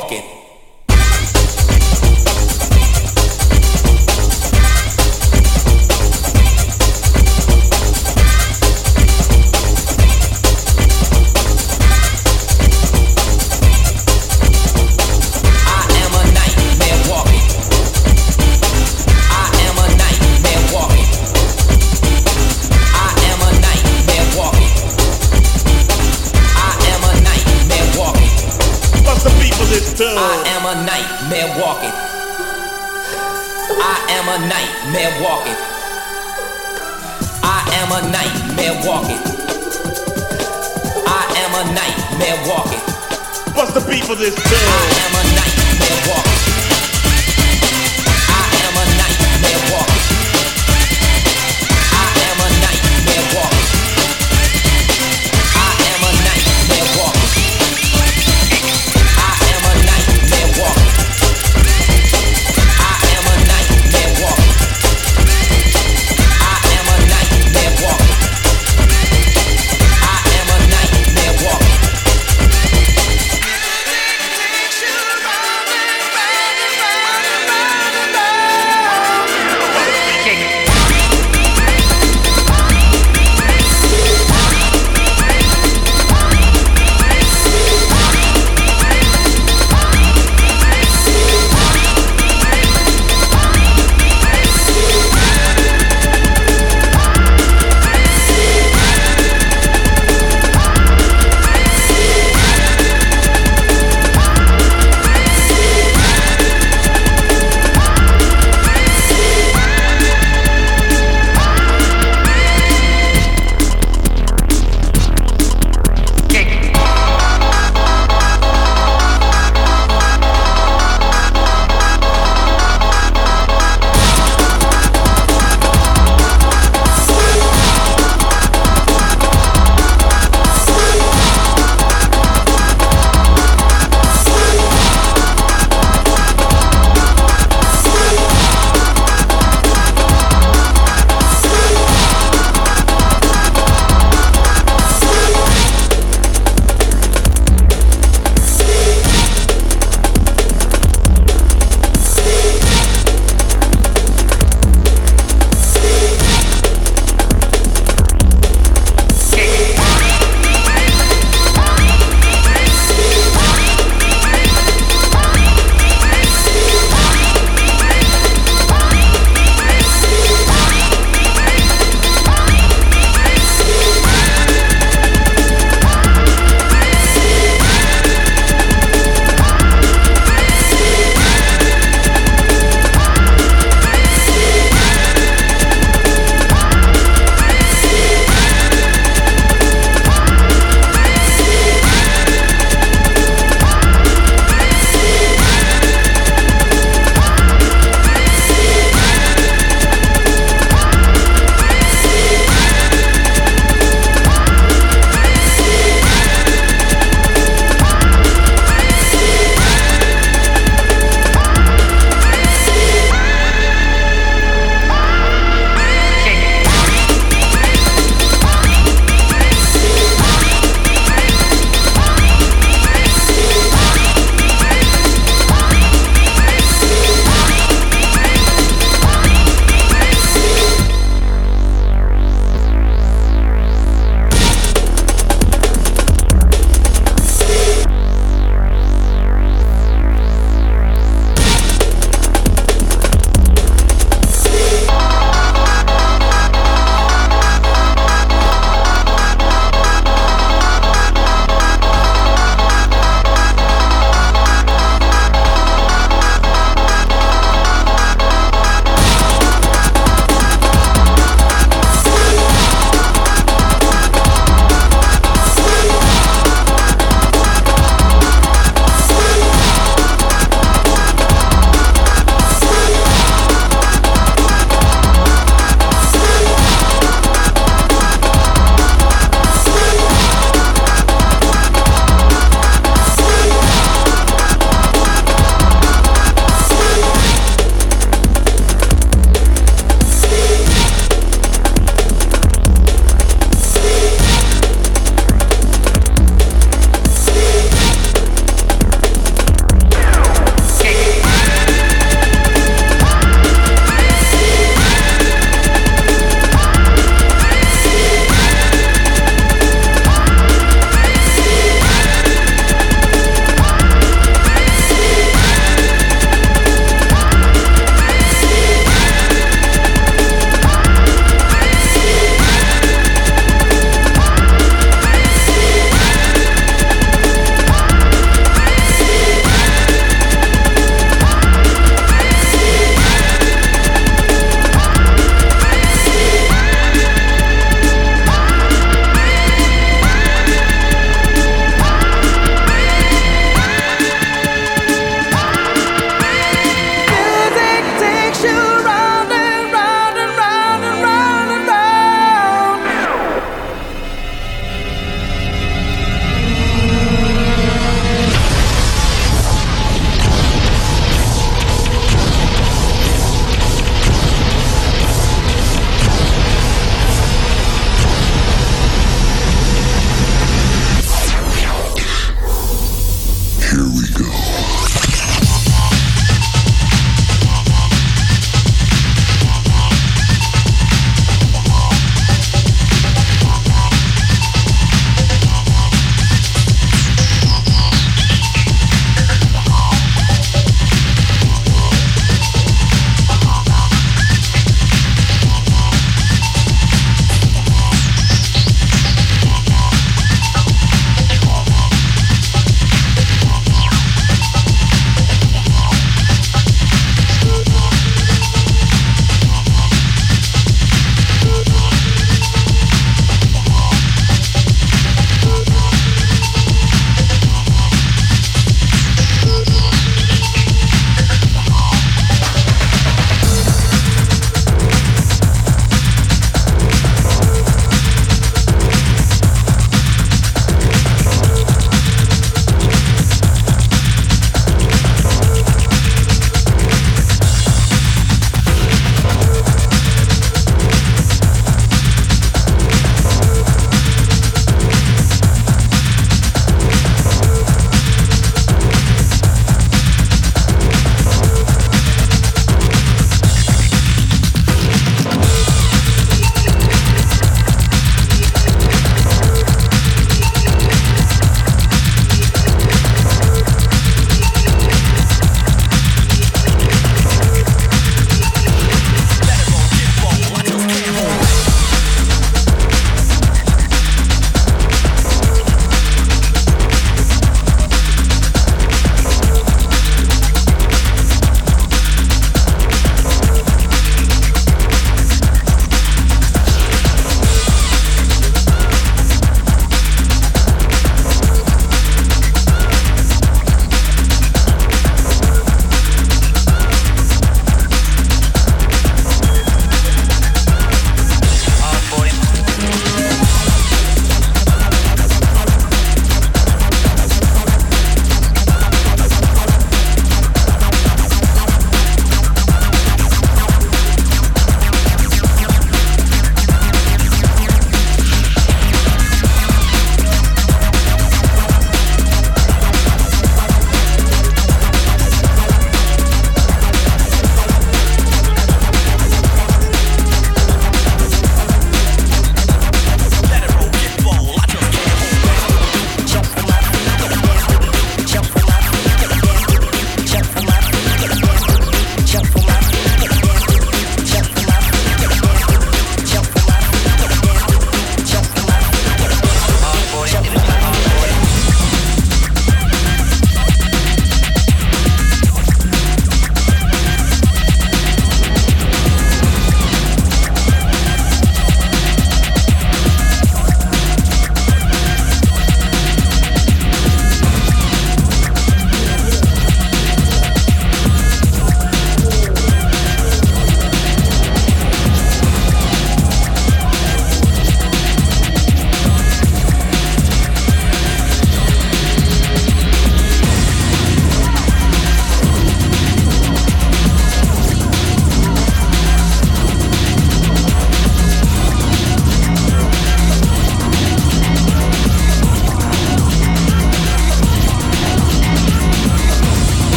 Rocket.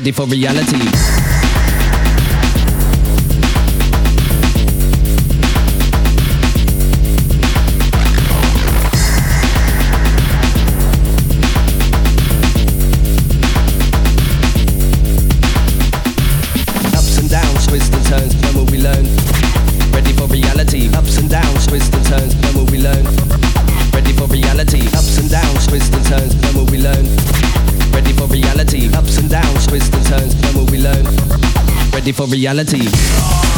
Ready for reality. Reality.